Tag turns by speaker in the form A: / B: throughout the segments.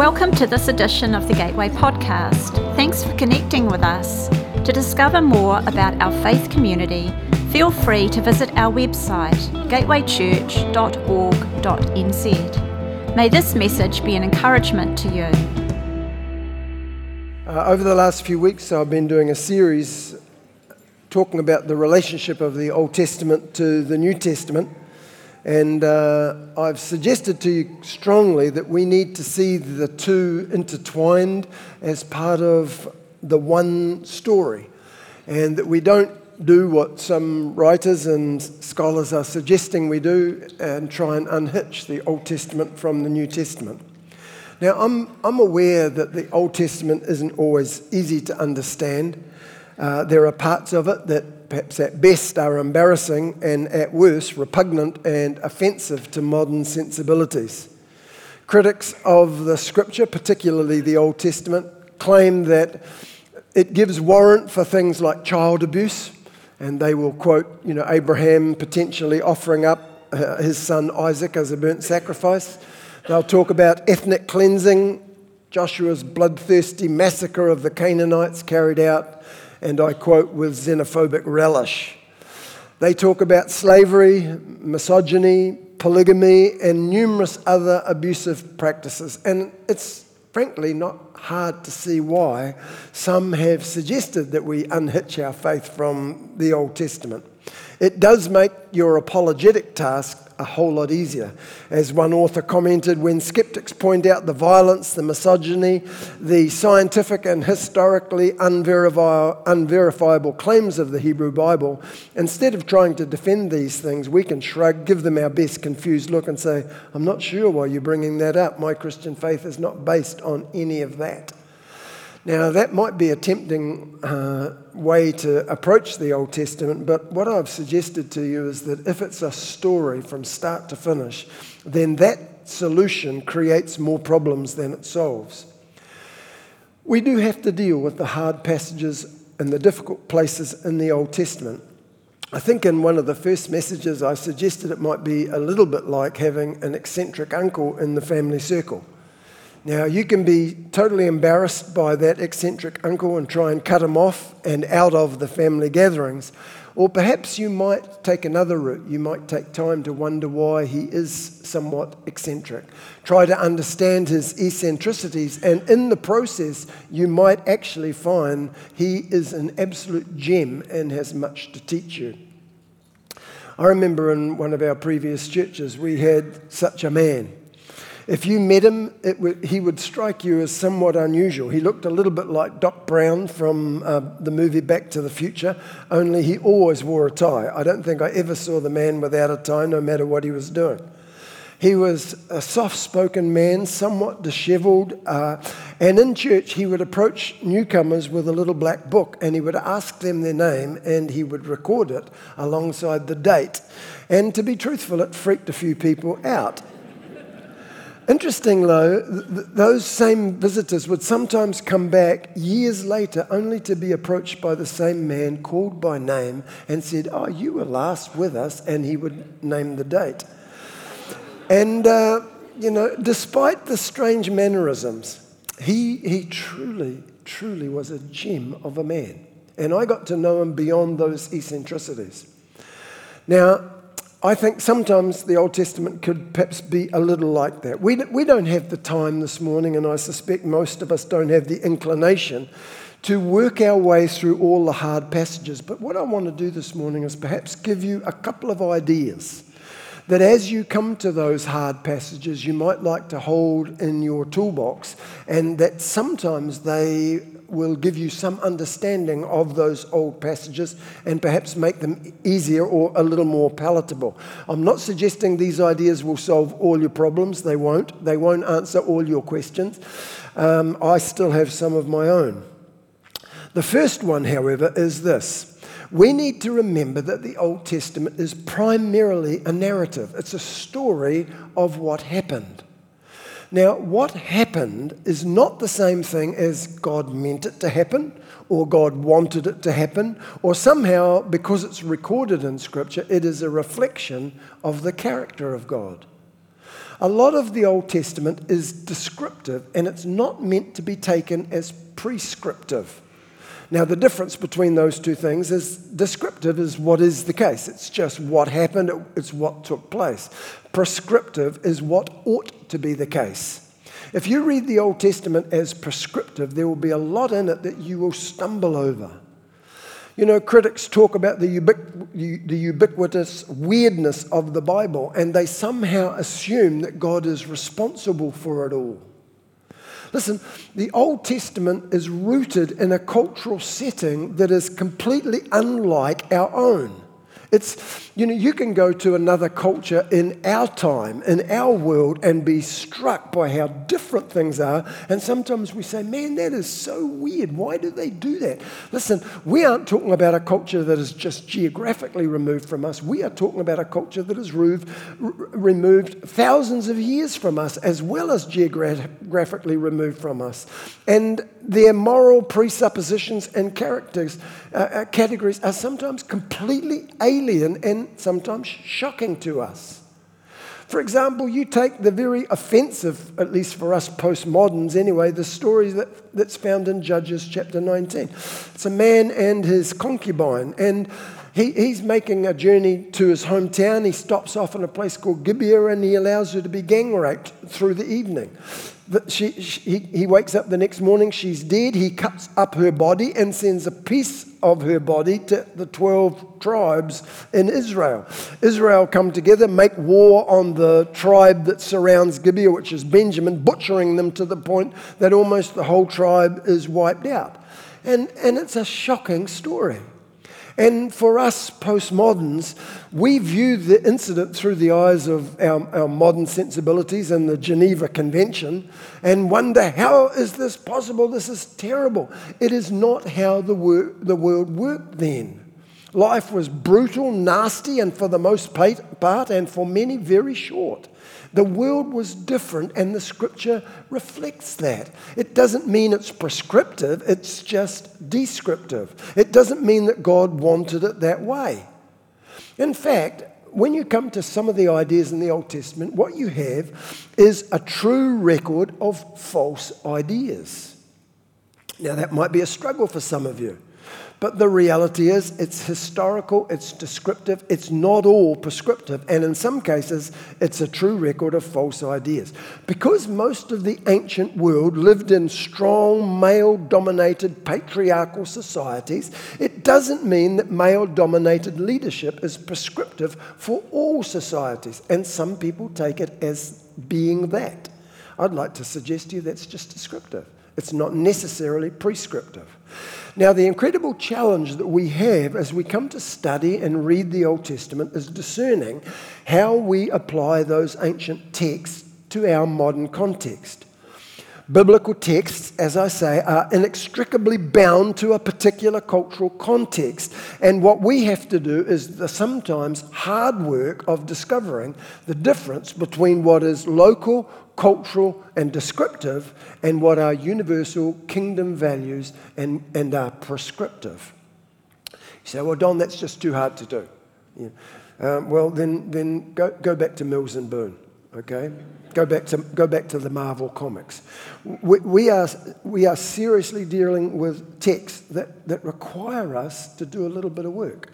A: Welcome to this edition of the Gateway Podcast. Thanks for connecting with us. To discover more about our faith community, feel free to visit our website, gatewaychurch.org.nz. May this message be an encouragement to you.
B: Uh, over the last few weeks, I've been doing a series talking about the relationship of the Old Testament to the New Testament. And uh, I've suggested to you strongly that we need to see the two intertwined as part of the one story. And that we don't do what some writers and scholars are suggesting we do and try and unhitch the Old Testament from the New Testament. Now, I'm, I'm aware that the Old Testament isn't always easy to understand. Uh, there are parts of it that perhaps at best are embarrassing and at worst repugnant and offensive to modern sensibilities. Critics of the scripture, particularly the Old Testament, claim that it gives warrant for things like child abuse, and they will quote, you know, Abraham potentially offering up uh, his son Isaac as a burnt sacrifice. They'll talk about ethnic cleansing, Joshua's bloodthirsty massacre of the Canaanites carried out and I quote, with xenophobic relish. They talk about slavery, misogyny, polygamy, and numerous other abusive practices. And it's frankly not hard to see why some have suggested that we unhitch our faith from the Old Testament. It does make your apologetic task a whole lot easier. As one author commented, when skeptics point out the violence, the misogyny, the scientific and historically unverifiable claims of the Hebrew Bible, instead of trying to defend these things, we can shrug, give them our best confused look, and say, I'm not sure why you're bringing that up. My Christian faith is not based on any of that. Now, that might be a tempting uh, way to approach the Old Testament, but what I've suggested to you is that if it's a story from start to finish, then that solution creates more problems than it solves. We do have to deal with the hard passages and the difficult places in the Old Testament. I think in one of the first messages I suggested it might be a little bit like having an eccentric uncle in the family circle. Now, you can be totally embarrassed by that eccentric uncle and try and cut him off and out of the family gatherings. Or perhaps you might take another route. You might take time to wonder why he is somewhat eccentric. Try to understand his eccentricities, and in the process, you might actually find he is an absolute gem and has much to teach you. I remember in one of our previous churches, we had such a man. If you met him, he would strike you as somewhat unusual. He looked a little bit like Doc Brown from uh, the movie Back to the Future, only he always wore a tie. I don't think I ever saw the man without a tie, no matter what he was doing. He was a soft spoken man, somewhat disheveled, uh, and in church he would approach newcomers with a little black book and he would ask them their name and he would record it alongside the date. And to be truthful, it freaked a few people out. Interesting, though, th- those same visitors would sometimes come back years later only to be approached by the same man, called by name, and said, Oh, you were last with us, and he would name the date. And, uh, you know, despite the strange mannerisms, he, he truly, truly was a gem of a man. And I got to know him beyond those eccentricities. Now, I think sometimes the Old Testament could perhaps be a little like that. We, we don't have the time this morning, and I suspect most of us don't have the inclination to work our way through all the hard passages. But what I want to do this morning is perhaps give you a couple of ideas that as you come to those hard passages, you might like to hold in your toolbox, and that sometimes they will give you some understanding of those old passages and perhaps make them easier or a little more palatable. I'm not suggesting these ideas will solve all your problems, they won't. They won't answer all your questions. Um, I still have some of my own. The first one, however, is this. We need to remember that the Old Testament is primarily a narrative. It's a story of what happened. Now, what happened is not the same thing as God meant it to happen, or God wanted it to happen, or somehow, because it's recorded in Scripture, it is a reflection of the character of God. A lot of the Old Testament is descriptive and it's not meant to be taken as prescriptive. Now, the difference between those two things is descriptive is what is the case. It's just what happened, it's what took place. Prescriptive is what ought to be the case. If you read the Old Testament as prescriptive, there will be a lot in it that you will stumble over. You know, critics talk about the, ubiqu- the ubiquitous weirdness of the Bible, and they somehow assume that God is responsible for it all. Listen, the Old Testament is rooted in a cultural setting that is completely unlike our own. It's, you know, you can go to another culture in our time, in our world, and be struck by how different things are. And sometimes we say, man, that is so weird. Why do they do that? Listen, we aren't talking about a culture that is just geographically removed from us. We are talking about a culture that is removed, removed thousands of years from us, as well as geographically removed from us. And their moral presuppositions and characters, uh, uh, categories are sometimes completely alien and sometimes shocking to us. For example, you take the very offensive, at least for us postmoderns anyway, the story that, that's found in Judges chapter 19. It's a man and his concubine, and he, he's making a journey to his hometown. He stops off in a place called Gibeah and he allows her to be gang raped through the evening. She, she, he wakes up the next morning, she's dead. He cuts up her body and sends a piece of her body to the 12 tribes in Israel. Israel come together, make war on the tribe that surrounds Gibeah, which is Benjamin, butchering them to the point that almost the whole tribe is wiped out. And, and it's a shocking story. And for us postmoderns, we view the incident through the eyes of our, our, modern sensibilities and the Geneva Convention and wonder how is this possible? This is terrible. It is not how the, wor- the world worked then. Life was brutal, nasty, and for the most part, and for many, very short. The world was different, and the scripture reflects that. It doesn't mean it's prescriptive, it's just descriptive. It doesn't mean that God wanted it that way. In fact, when you come to some of the ideas in the Old Testament, what you have is a true record of false ideas. Now, that might be a struggle for some of you. But the reality is, it's historical, it's descriptive, it's not all prescriptive, and in some cases, it's a true record of false ideas. Because most of the ancient world lived in strong, male dominated patriarchal societies, it doesn't mean that male dominated leadership is prescriptive for all societies, and some people take it as being that. I'd like to suggest to you that's just descriptive, it's not necessarily prescriptive. Now, the incredible challenge that we have as we come to study and read the Old Testament is discerning how we apply those ancient texts to our modern context. Biblical texts, as I say, are inextricably bound to a particular cultural context. And what we have to do is the sometimes hard work of discovering the difference between what is local, cultural, and descriptive and what are universal kingdom values and, and are prescriptive. You say, well, Don, that's just too hard to do. Yeah. Um, well, then, then go, go back to Mills and Boon, okay? Go back to, go back to the Marvel comics. We, we, are, we are seriously dealing with texts that, that require us to do a little bit of work.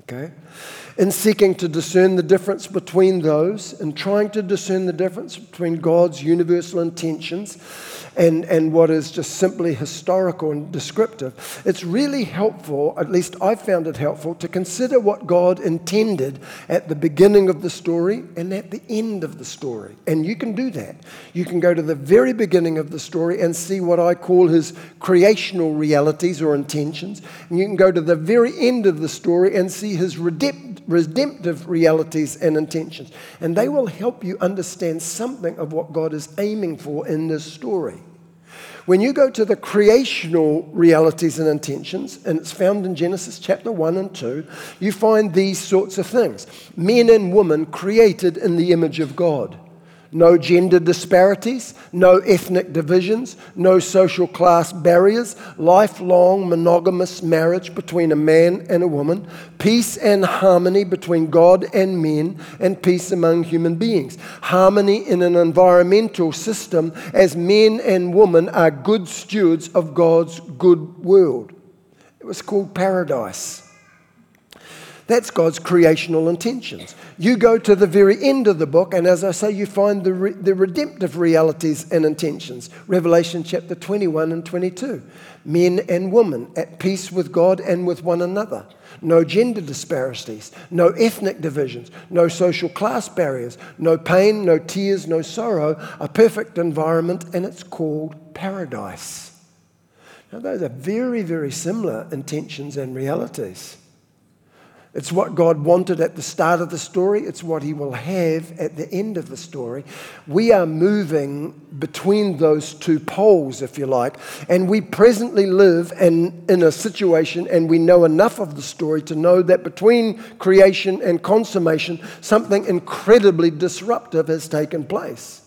B: Okay? In seeking to discern the difference between those and trying to discern the difference between God's universal intentions and, and what is just simply historical and descriptive, it's really helpful, at least I found it helpful, to consider what God intended at the beginning of the story and at the end of the story. And you can do that. You can go to the very beginning of the story and see what I call his creational realities or intentions. And you can go to the very end of the story and see his redemptive realities and intentions. And they will help you understand something of what God is aiming for in this story. When you go to the creational realities and intentions, and it's found in Genesis chapter 1 and 2, you find these sorts of things men and women created in the image of God. No gender disparities, no ethnic divisions, no social class barriers, lifelong monogamous marriage between a man and a woman, peace and harmony between God and men, and peace among human beings. Harmony in an environmental system as men and women are good stewards of God's good world. It was called paradise. That's God's creational intentions. You go to the very end of the book, and as I say, you find the, re- the redemptive realities and intentions. Revelation chapter 21 and 22. Men and women at peace with God and with one another. No gender disparities, no ethnic divisions, no social class barriers, no pain, no tears, no sorrow. A perfect environment, and it's called paradise. Now, those are very, very similar intentions and realities. It's what God wanted at the start of the story. It's what He will have at the end of the story. We are moving between those two poles, if you like, and we presently live in, in a situation, and we know enough of the story to know that between creation and consummation, something incredibly disruptive has taken place.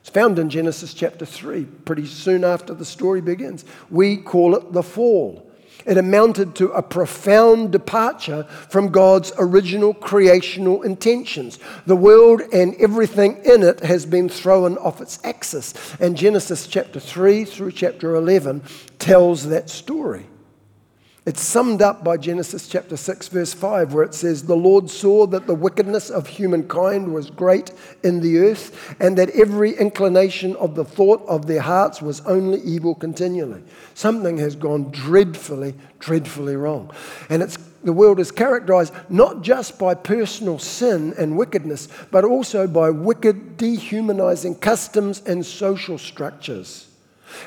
B: It's found in Genesis chapter 3, pretty soon after the story begins. We call it the fall. It amounted to a profound departure from God's original creational intentions. The world and everything in it has been thrown off its axis. And Genesis chapter 3 through chapter 11 tells that story. It's summed up by Genesis chapter 6, verse 5, where it says, The Lord saw that the wickedness of humankind was great in the earth, and that every inclination of the thought of their hearts was only evil continually. Something has gone dreadfully, dreadfully wrong. And it's, the world is characterized not just by personal sin and wickedness, but also by wicked, dehumanizing customs and social structures.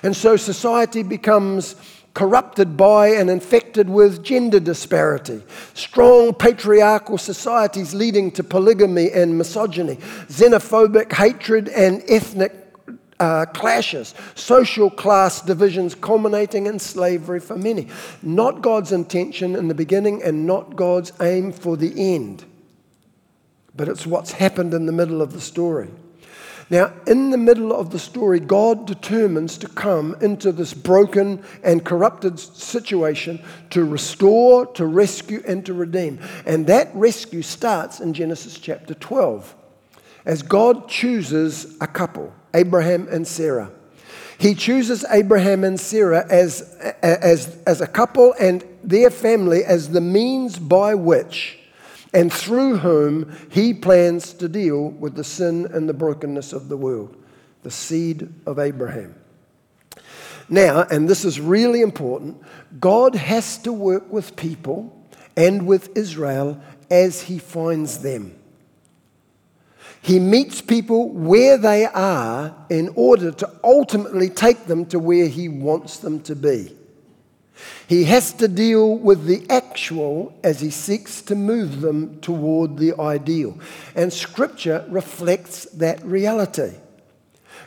B: And so society becomes corrupted by and infected with gender disparity, strong patriarchal societies leading to polygamy and misogyny, xenophobic hatred and ethnic uh, clashes, social class divisions culminating in slavery for many. Not God's intention in the beginning and not God's aim for the end. But it's what's happened in the middle of the story. Now, in the middle of the story, God determines to come into this broken and corrupted situation to restore, to rescue, and to redeem. And that rescue starts in Genesis chapter 12 as God chooses a couple, Abraham and Sarah. He chooses Abraham and Sarah as, as, as a couple and their family as the means by which and through whom he plans to deal with the sin and the brokenness of the world, the seed of Abraham. Now, and this is really important, God has to work with people and with Israel as he finds them. He meets people where they are in order to ultimately take them to where he wants them to be. He has to deal with the actual as he seeks to move them toward the ideal. And Scripture reflects that reality.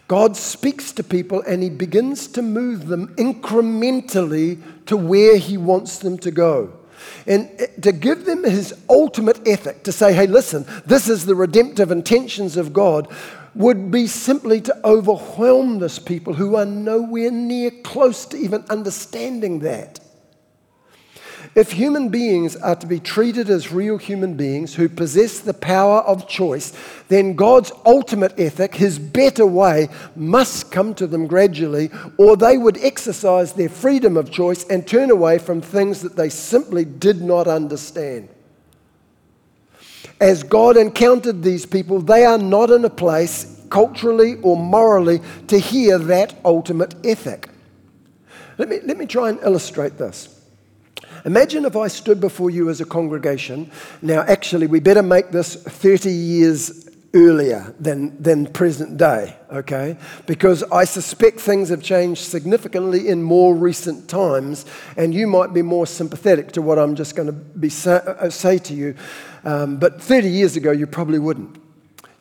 B: God speaks to people and he begins to move them incrementally to where he wants them to go. And eh, to give them his ultimate ethic, to say, hey, listen, this is the redemptive intentions of God, would be simply to overwhelm this people who are nowhere near close to even understanding that. If human beings are to be treated as real human beings who possess the power of choice, then God's ultimate ethic, his better way, must come to them gradually, or they would exercise their freedom of choice and turn away from things that they simply did not understand. As God encountered these people, they are not in a place, culturally or morally, to hear that ultimate ethic. Let me, let me try and illustrate this. Imagine if I stood before you as a congregation. Now, actually, we better make this 30 years earlier than, than present day, okay? Because I suspect things have changed significantly in more recent times, and you might be more sympathetic to what I'm just going to be say, uh, say to you. Um, but 30 years ago, you probably wouldn't.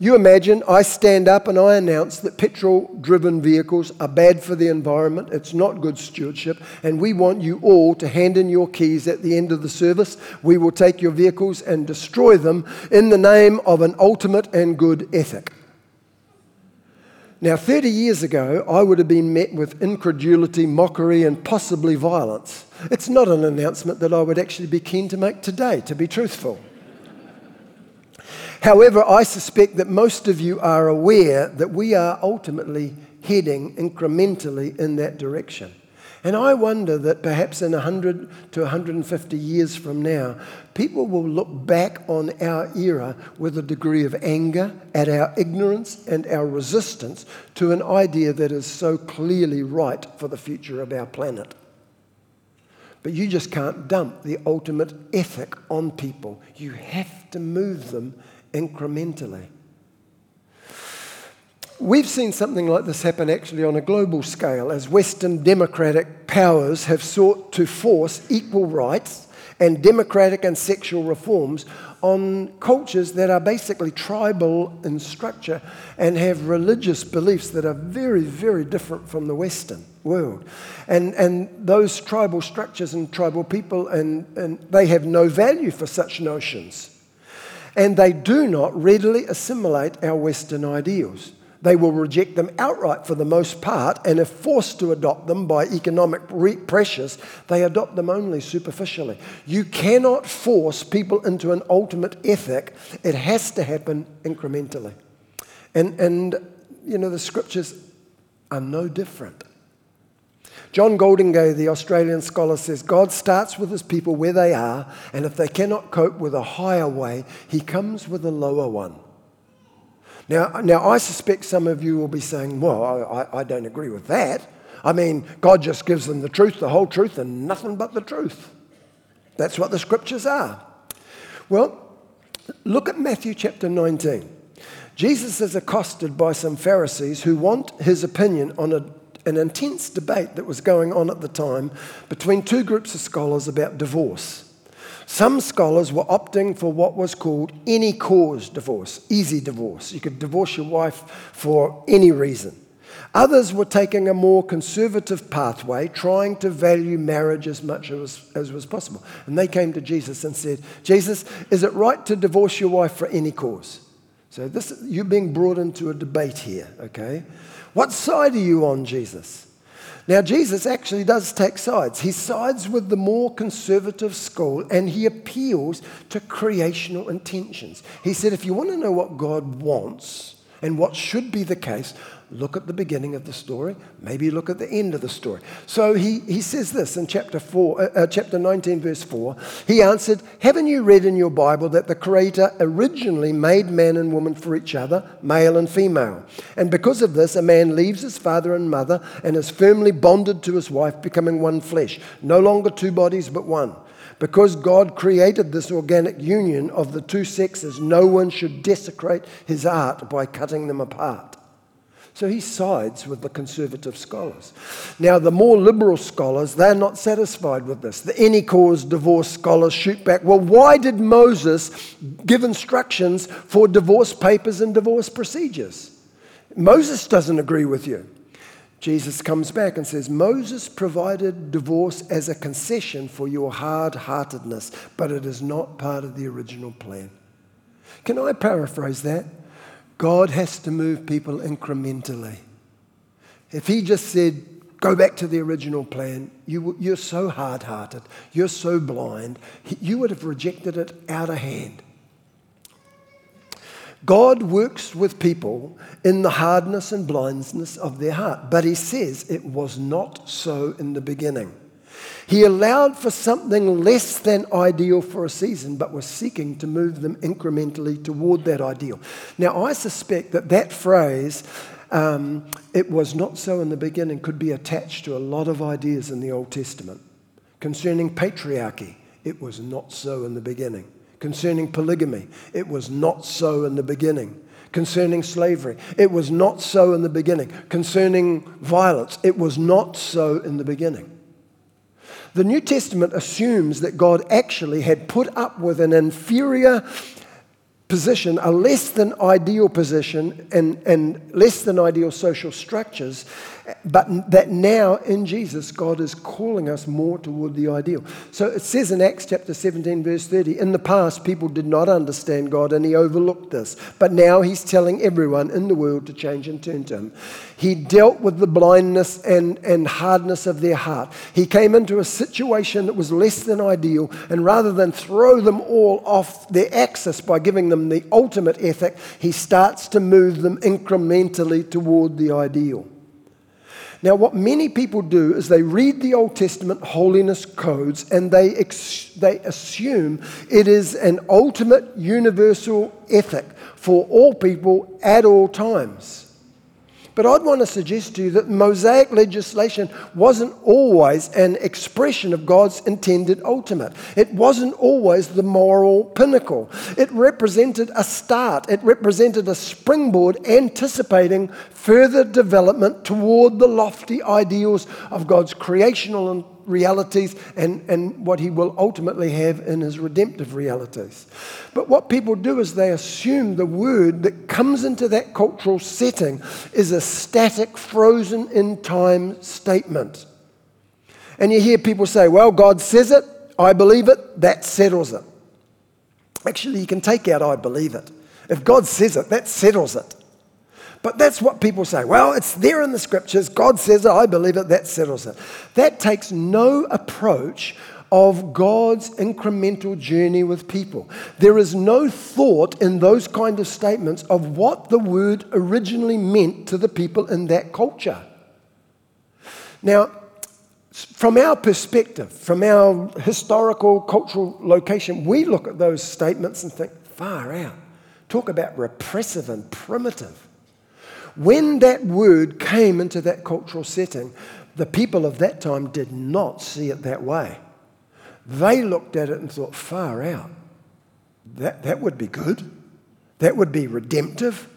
B: You imagine I stand up and I announce that petrol driven vehicles are bad for the environment, it's not good stewardship, and we want you all to hand in your keys at the end of the service. We will take your vehicles and destroy them in the name of an ultimate and good ethic. Now, 30 years ago, I would have been met with incredulity, mockery, and possibly violence. It's not an announcement that I would actually be keen to make today, to be truthful. However, I suspect that most of you are aware that we are ultimately heading incrementally in that direction. And I wonder that perhaps in 100 to 150 years from now, people will look back on our era with a degree of anger at our ignorance and our resistance to an idea that is so clearly right for the future of our planet. But you just can't dump the ultimate ethic on people. You have to move them incrementally. We've seen something like this happen actually on a global scale as Western democratic powers have sought to force equal rights and democratic and sexual reforms on cultures that are basically tribal in structure and have religious beliefs that are very, very different from the Western world. And, and those tribal structures and tribal people, and, and they have no value for such notions. And they do not readily assimilate our Western ideals. They will reject them outright for the most part, and if forced to adopt them by economic pressures, they adopt them only superficially. You cannot force people into an ultimate ethic, it has to happen incrementally. And, and you know, the scriptures are no different. John Goldingay, the Australian scholar, says God starts with his people where they are, and if they cannot cope with a higher way, he comes with a lower one. Now, now I suspect some of you will be saying, Well, I, I don't agree with that. I mean, God just gives them the truth, the whole truth, and nothing but the truth. That's what the scriptures are. Well, look at Matthew chapter 19. Jesus is accosted by some Pharisees who want his opinion on a an intense debate that was going on at the time between two groups of scholars about divorce. Some scholars were opting for what was called any cause divorce, easy divorce. You could divorce your wife for any reason. Others were taking a more conservative pathway, trying to value marriage as much as, as was possible. And they came to Jesus and said, Jesus, is it right to divorce your wife for any cause? So this, you're being brought into a debate here, okay? What side are you on, Jesus? Now, Jesus actually does take sides. He sides with the more conservative school and he appeals to creational intentions. He said, if you want to know what God wants and what should be the case, look at the beginning of the story, maybe look at the end of the story. So he, he says this in chapter, four, uh, uh, chapter 19, verse 4. He answered, Haven't you read in your Bible that the Creator originally made man and woman for each other, male and female? And because of this, a man leaves his father and mother and is firmly bonded to his wife, becoming one flesh, no longer two bodies, but one. Because God created this organic union of the two sexes, no one should desecrate his art by cutting them apart. So he sides with the conservative scholars. Now, the more liberal scholars, they're not satisfied with this. The any cause divorce scholars shoot back. Well, why did Moses give instructions for divorce papers and divorce procedures? Moses doesn't agree with you. Jesus comes back and says, Moses provided divorce as a concession for your hard heartedness, but it is not part of the original plan. Can I paraphrase that? God has to move people incrementally. If He just said, go back to the original plan, you, you're so hard hearted, you're so blind, you would have rejected it out of hand. God works with people in the hardness and blindness of their heart, but He says it was not so in the beginning. He allowed for something less than ideal for a season, but was seeking to move them incrementally toward that ideal. Now, I suspect that that phrase, um, it was not so in the beginning, could be attached to a lot of ideas in the Old Testament. Concerning patriarchy, it was not so in the beginning. Concerning polygamy, it was not so in the beginning concerning slavery. It was not so in the beginning. Concerning violence, it was not so in the beginning. The New Testament assumes that God actually had put up with an inferior position, a less than ideal position, and, and less than ideal social structures, but that now in Jesus, God is calling us more toward the ideal. So it says in Acts chapter 17, verse 30, in the past, people did not understand God and he overlooked this. But now he's telling everyone in the world to change and turn to him. He dealt with the blindness and, and hardness of their heart. He came into a situation that was less than ideal, and rather than throw them all off their axis by giving them the ultimate ethic, he starts to move them incrementally toward the ideal. Now, what many people do is they read the Old Testament holiness codes and they, ex- they assume it is an ultimate universal ethic for all people at all times. But I'd want to suggest to you that Mosaic legislation wasn't always an expression of God's intended ultimate. It wasn't always the moral pinnacle. It represented a start, it represented a springboard anticipating further development toward the lofty ideals of God's creational and realities and, and what he will ultimately have in his redemptive realities. But what people do is they assume the word that comes into that cultural setting is a static, frozen in time statement. And you hear people say, well, God says it, I believe it, that settles it. Actually, you can take out I believe it. If God says it, that settles it. But that's what people say. Well, it's there in the scriptures. God says it. I believe it. That settles it. That takes no approach of God's incremental journey with people. There is no thought in those kind of statements of what the word originally meant to the people in that culture. Now, from our perspective, from our historical, cultural location, we look at those statements and think, far out. Talk about repressive and primitive. When that word came into that cultural setting, the people of that time did not see it that way. They looked at it and thought, far out. That, that would be good. That would be redemptive.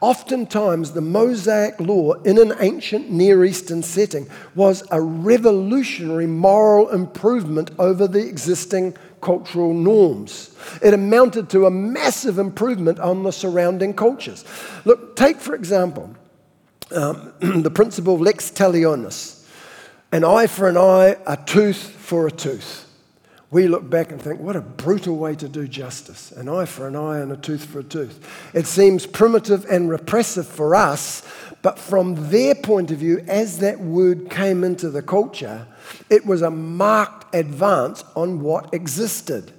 B: Oftentimes, the Mosaic law in an ancient Near Eastern setting was a revolutionary moral improvement over the existing cultural norms. It amounted to a massive improvement on the surrounding cultures. Look, take for example um, the principle lex talionis an eye for an eye, a tooth for a tooth. We look back and think, what a brutal way to do justice an eye for an eye and a tooth for a tooth. It seems primitive and repressive for us, but from their point of view, as that word came into the culture, it was a marked advance on what existed.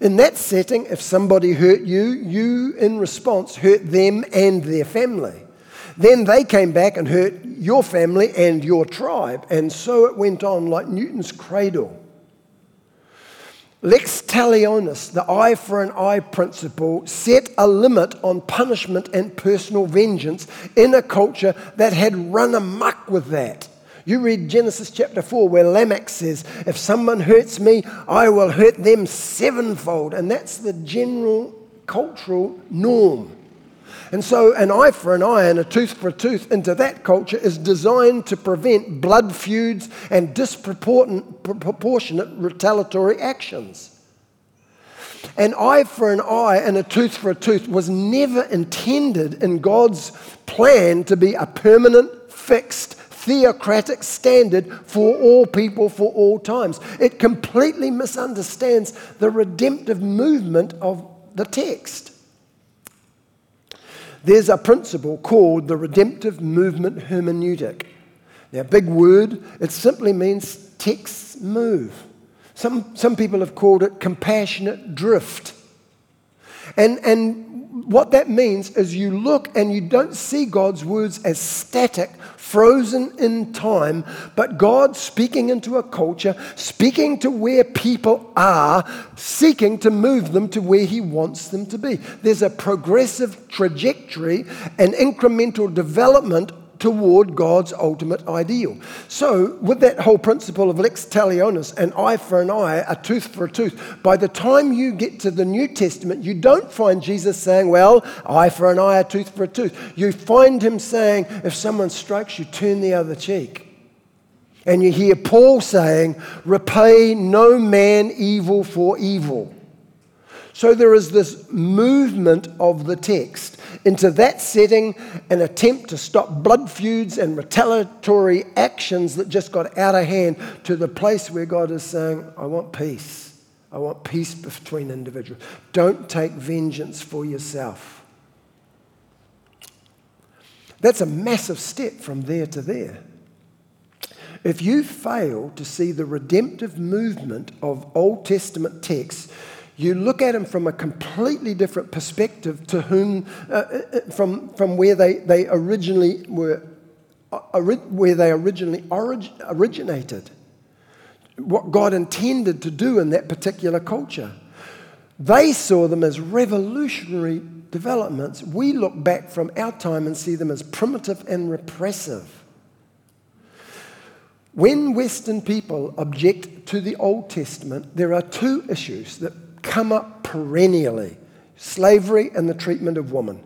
B: In that setting, if somebody hurt you, you in response hurt them and their family. Then they came back and hurt your family and your tribe. And so it went on like Newton's cradle. Lex talionis, the eye for an eye principle, set a limit on punishment and personal vengeance in a culture that had run amuck with that. You read Genesis chapter 4, where Lamech says, If someone hurts me, I will hurt them sevenfold. And that's the general cultural norm. And so, an eye for an eye and a tooth for a tooth into that culture is designed to prevent blood feuds and disproportionate retaliatory actions. An eye for an eye and a tooth for a tooth was never intended in God's plan to be a permanent, fixed, theocratic standard for all people for all times. It completely misunderstands the redemptive movement of the text. There's a principle called the redemptive movement hermeneutic. Now, big word, it simply means texts move. Some, some people have called it compassionate drift. And, and what that means is you look and you don't see God's words as static, frozen in time, but God speaking into a culture, speaking to where people are, seeking to move them to where He wants them to be. There's a progressive trajectory and incremental development toward God's ultimate ideal. So, with that whole principle of lex talionis, an eye for an eye, a tooth for a tooth, by the time you get to the New Testament, you don't find Jesus saying, well, eye for an eye, a tooth for a tooth. You find him saying, if someone strikes you, turn the other cheek. And you hear Paul saying, repay no man evil for evil. So there is this movement of the text. Into that setting an attempt to stop blood feuds and retaliatory actions that just got out of hand to the place where God is saying, I want peace. I want peace between individuals. Don't take vengeance for yourself. That's a massive step from there to there. If you fail to see the redemptive movement of Old Testament texts, you look at them from a completely different perspective to whom, uh, uh, uh from, from where they, they originally were, uh, where they originally orig- originated, what God intended to do in that particular culture. They saw them as revolutionary developments. We look back from our time and see them as primitive and repressive. When Western people object to the Old Testament, there are two issues that come up perennially slavery and the treatment of women.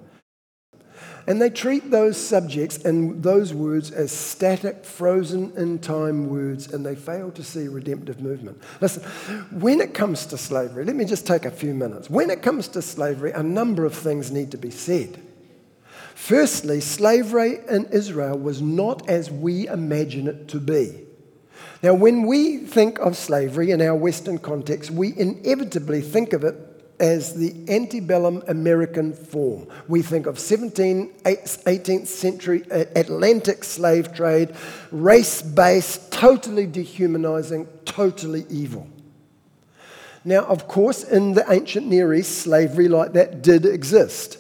B: And they treat those subjects and those words as static, frozen in time words, and they fail to see redemptive movement. Listen, when it comes to slavery, let me just take a few minutes. When it comes to slavery, a number of things need to be said. Firstly, slavery in Israel was not as we imagine it to be. Now, when we think of slavery in our Western context, we inevitably think of it as the antebellum American form. We think of 17th, 18th century uh, Atlantic slave trade, race based, totally dehumanizing, totally evil. Now, of course, in the ancient Near East, slavery like that did exist.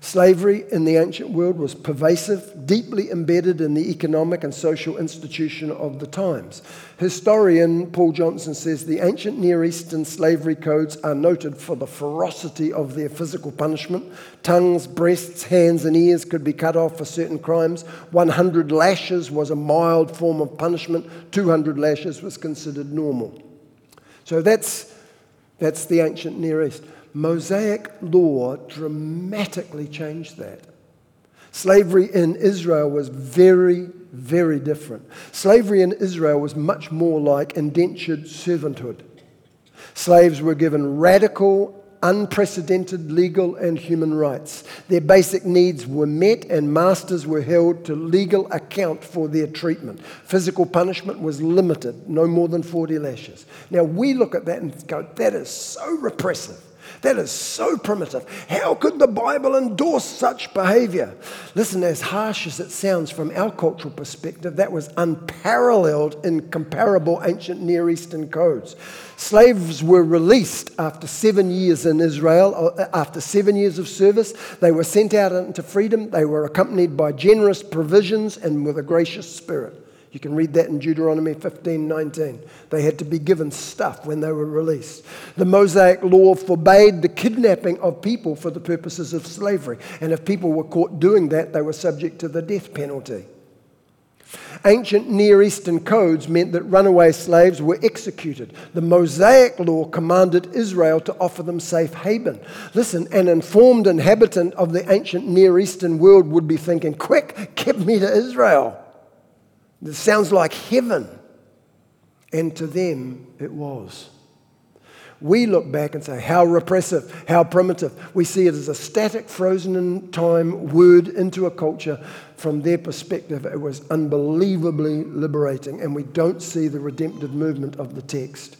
B: Slavery in the ancient world was pervasive, deeply embedded in the economic and social institution of the times. Historian Paul Johnson says the ancient Near Eastern slavery codes are noted for the ferocity of their physical punishment. Tongues, breasts, hands, and ears could be cut off for certain crimes. 100 lashes was a mild form of punishment, 200 lashes was considered normal. So that's, that's the ancient Near East. Mosaic law dramatically changed that. Slavery in Israel was very, very different. Slavery in Israel was much more like indentured servanthood. Slaves were given radical, unprecedented legal and human rights. Their basic needs were met, and masters were held to legal account for their treatment. Physical punishment was limited, no more than 40 lashes. Now, we look at that and go, that is so repressive. That is so primitive. How could the Bible endorse such behavior? Listen, as harsh as it sounds from our cultural perspective, that was unparalleled in comparable ancient Near Eastern codes. Slaves were released after seven years in Israel, uh, after seven years of service. They were sent out into freedom. They were accompanied by generous provisions and with a gracious spirit. You can read that in Deuteronomy 15 19. They had to be given stuff when they were released. The Mosaic law forbade the kidnapping of people for the purposes of slavery. And if people were caught doing that, they were subject to the death penalty. Ancient Near Eastern codes meant that runaway slaves were executed. The Mosaic law commanded Israel to offer them safe haven. Listen, an informed inhabitant of the ancient Near Eastern world would be thinking, quick, get me to Israel. It sounds like heaven. And to them, it was. We look back and say, how repressive, how primitive. We see it as a static, frozen in time word into a culture. From their perspective, it was unbelievably liberating, and we don't see the redemptive movement of the text.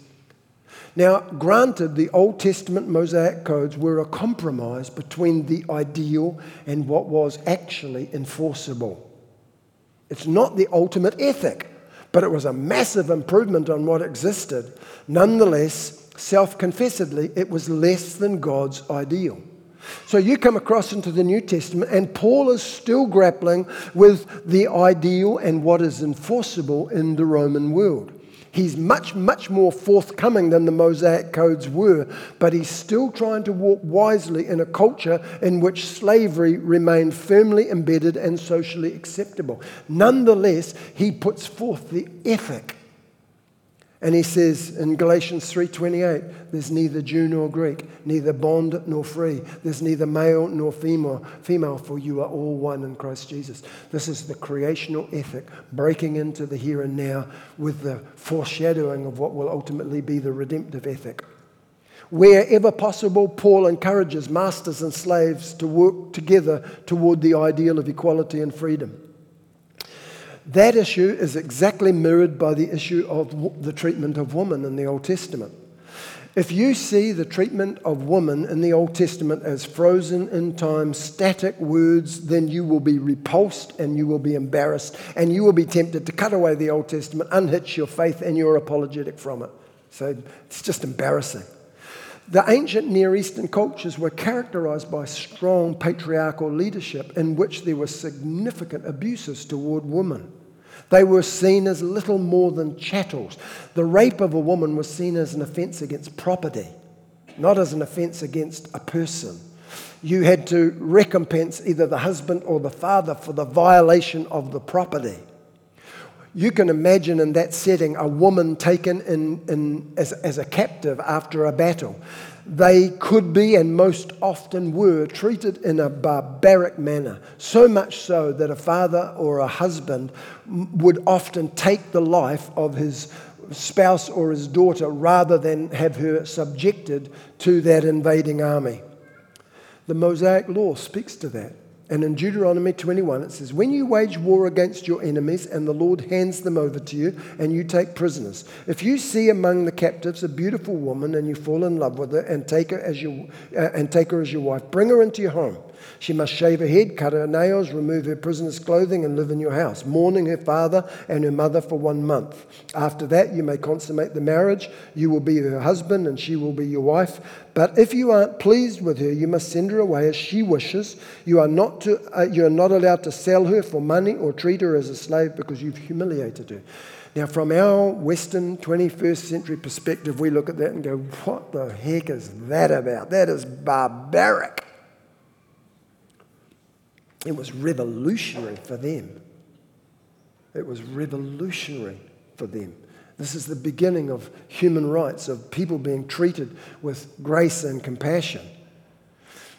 B: Now, granted, the Old Testament Mosaic codes were a compromise between the ideal and what was actually enforceable. It's not the ultimate ethic, but it was a massive improvement on what existed. Nonetheless, self confessedly, it was less than God's ideal. So you come across into the New Testament, and Paul is still grappling with the ideal and what is enforceable in the Roman world. He's much, much more forthcoming than the Mosaic codes were, but he's still trying to walk wisely in a culture in which slavery remained firmly embedded and socially acceptable. Nonetheless, he puts forth the ethic and he says in Galatians 3:28, there's neither Jew nor Greek, neither bond nor free. There's neither male nor female, female, for you are all one in Christ Jesus. This is the creational ethic breaking into the here and now with the foreshadowing of what will ultimately be the redemptive ethic. Wherever possible, Paul encourages masters and slaves to work together toward the ideal of equality and freedom. That issue is exactly mirrored by the issue of the treatment of women in the Old Testament. If you see the treatment of women in the Old Testament as frozen in time, static words, then you will be repulsed and you will be embarrassed and you will be tempted to cut away the Old Testament, unhitch your faith, and your apologetic from it. So it's just embarrassing. The ancient Near Eastern cultures were characterized by strong patriarchal leadership in which there were significant abuses toward women. They were seen as little more than chattels. The rape of a woman was seen as an offense against property, not as an offense against a person. You had to recompense either the husband or the father for the violation of the property. You can imagine in that setting a woman taken in, in, as, as a captive after a battle. They could be, and most often were, treated in a barbaric manner, so much so that a father or a husband would often take the life of his spouse or his daughter rather than have her subjected to that invading army. The Mosaic law speaks to that. And in Deuteronomy 21, it says, When you wage war against your enemies and the Lord hands them over to you and you take prisoners, if you see among the captives a beautiful woman and you fall in love with her and take her as your, uh, and take her as your wife, bring her into your home. She must shave her head, cut her nails, remove her prisoner's clothing, and live in your house, mourning her father and her mother for one month. After that, you may consummate the marriage. You will be her husband, and she will be your wife. But if you aren't pleased with her, you must send her away as she wishes. You are not, to, uh, you are not allowed to sell her for money or treat her as a slave because you've humiliated her. Now, from our Western 21st century perspective, we look at that and go, What the heck is that about? That is barbaric. It was revolutionary for them. It was revolutionary for them. This is the beginning of human rights, of people being treated with grace and compassion.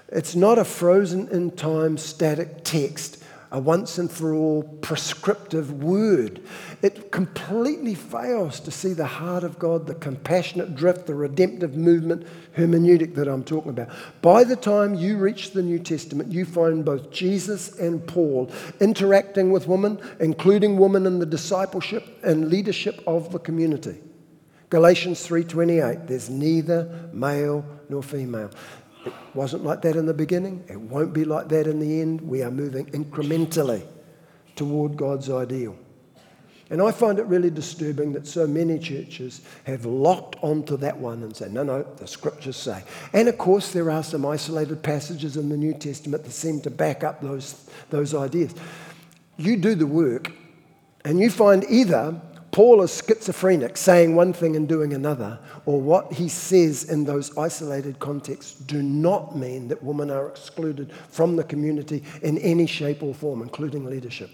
B: It's not a frozen in time static text a once and for all prescriptive word. It completely fails to see the heart of God, the compassionate drift, the redemptive movement, hermeneutic that I'm talking about. By the time you reach the New Testament, you find both Jesus and Paul interacting with women, including women in the discipleship and leadership of the community. Galatians 3:28 there's neither male nor female wasn't like that in the beginning. It won't be like that in the end. We are moving incrementally toward God's ideal. And I find it really disturbing that so many churches have locked onto that one and say, no, no, the scriptures say. And of course, there are some isolated passages in the New Testament that seem to back up those, those ideas. You do the work, and you find either Paul is schizophrenic, saying one thing and doing another, or what he says in those isolated contexts do not mean that women are excluded from the community in any shape or form, including leadership.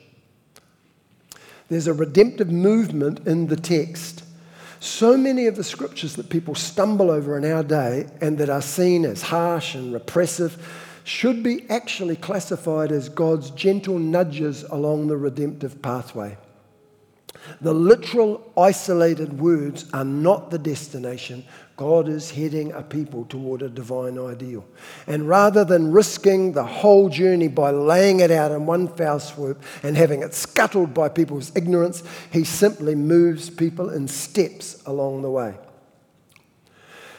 B: There's a redemptive movement in the text. So many of the scriptures that people stumble over in our day and that are seen as harsh and repressive should be actually classified as God's gentle nudges along the redemptive pathway. The literal isolated words are not the destination. God is heading a people toward a divine ideal. And rather than risking the whole journey by laying it out in one foul swoop and having it scuttled by people's ignorance, he simply moves people in steps along the way.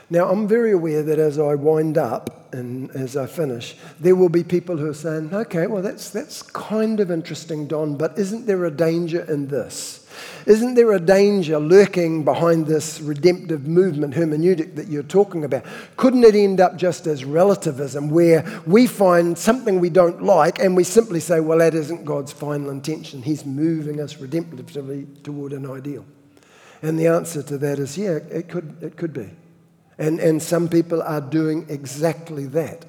B: Now, I'm very aware that as I wind up and as I finish, there will be people who are saying, okay, well, that's, that's kind of interesting, Don, but isn't there a danger in this? Isn't there a danger lurking behind this redemptive movement hermeneutic that you're talking about? Couldn't it end up just as relativism, where we find something we don't like and we simply say, well, that isn't God's final intention? He's moving us redemptively toward an ideal. And the answer to that is, yeah, it could, it could be. And, and some people are doing exactly that.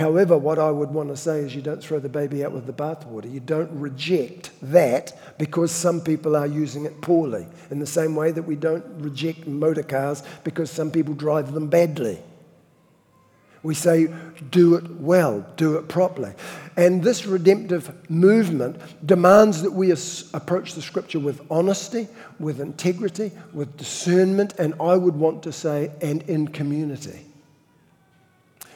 B: However, what I would want to say is you don't throw the baby out with the bathwater. You don't reject that because some people are using it poorly, in the same way that we don't reject motor cars because some people drive them badly. We say, do it well, do it properly. And this redemptive movement demands that we approach the scripture with honesty, with integrity, with discernment, and I would want to say, and in community.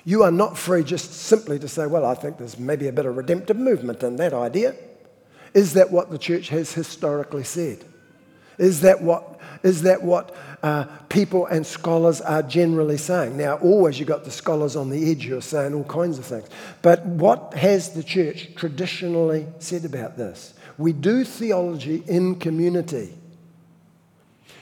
B: You are not free just simply to say, well, I think there's maybe a bit of redemptive movement in that idea. Is that what the church has historically said? Is that what, is that what uh, people and scholars are generally saying? Now, always you've got the scholars on the edge who are saying all kinds of things. But what has the church traditionally said about this? We do theology in community.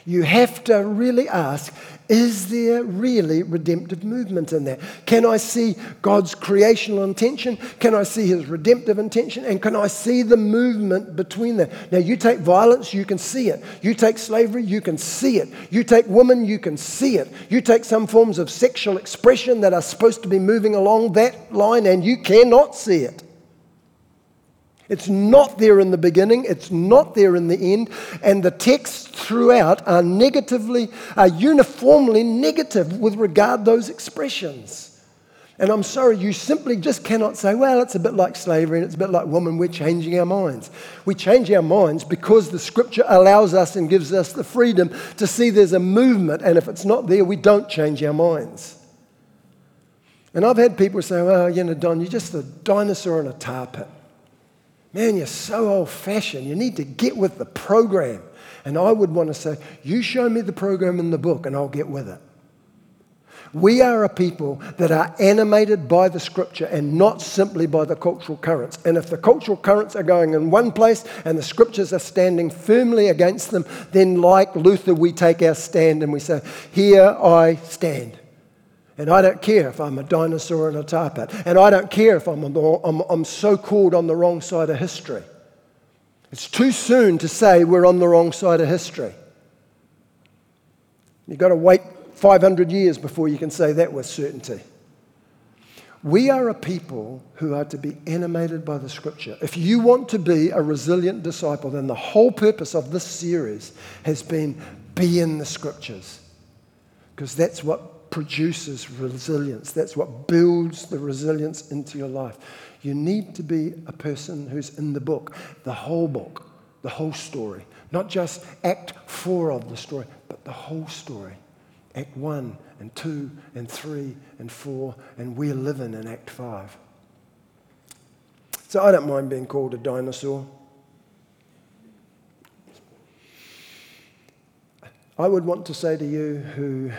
B: You have to really ask is there really redemptive movement in that? Can I see God's creational intention? Can I see his redemptive intention? And can I see the movement between that? Now, you take violence, you can see it. You take slavery, you can see it. You take women, you can see it. You take some forms of sexual expression that are supposed to be moving along that line, and you cannot see it. It's not there in the beginning, it's not there in the end, and the texts throughout are negatively, are uniformly negative with regard those expressions. And I'm sorry, you simply just cannot say, well, it's a bit like slavery and it's a bit like woman, we're changing our minds. We change our minds because the scripture allows us and gives us the freedom to see there's a movement, and if it's not there, we don't change our minds. And I've had people say, well, you know, Don, you're just a dinosaur in a tar pit. Man, you're so old fashioned. You need to get with the program. And I would want to say, You show me the program in the book and I'll get with it. We are a people that are animated by the scripture and not simply by the cultural currents. And if the cultural currents are going in one place and the scriptures are standing firmly against them, then, like Luther, we take our stand and we say, Here I stand. And I don't care if I'm a dinosaur in a tar pit. And I don't care if I'm, I'm, I'm so called on the wrong side of history. It's too soon to say we're on the wrong side of history. You've got to wait 500 years before you can say that with certainty. We are a people who are to be animated by the scripture. If you want to be a resilient disciple, then the whole purpose of this series has been be in the scriptures. Because that's what produces resilience. That's what builds the resilience into your life. You need to be a person who's in the book, the whole book, the whole story. Not just act four of the story, but the whole story. Act one and two and three and four, and we're living in Act five. So I don't mind being called a dinosaur. I would want to say to you who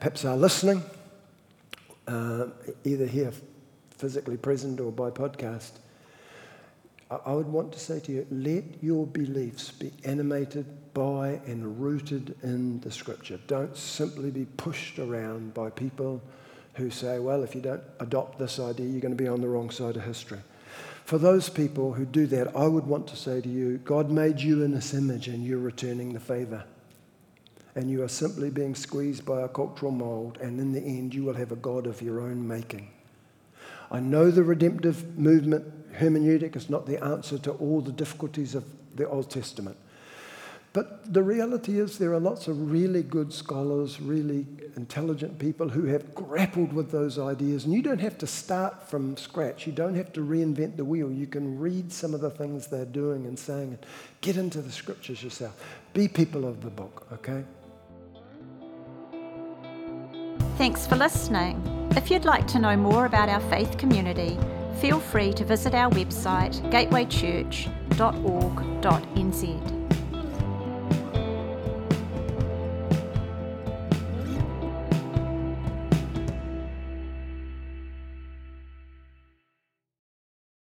B: perhaps are listening, uh, either here physically present or by podcast, I would want to say to you, let your beliefs be animated by and rooted in the scripture. Don't simply be pushed around by people who say, well, if you don't adopt this idea, you're going to be on the wrong side of history. For those people who do that, I would want to say to you, God made you in his image and you're returning the favor and you are simply being squeezed by a cultural mold, and in the end, you will have a God of your own making. I know the redemptive movement hermeneutic is not the answer to all the difficulties of the Old Testament. But the reality is, there are lots of really good scholars, really intelligent people who have grappled with those ideas. And you don't have to start from scratch. You don't have to reinvent the wheel. You can read some of the things they're doing and saying and get into the scriptures yourself. Be people of the book, okay?
A: Thanks for listening. If you'd like to know more about our faith community, feel free to visit our website gatewaychurch.org.nz.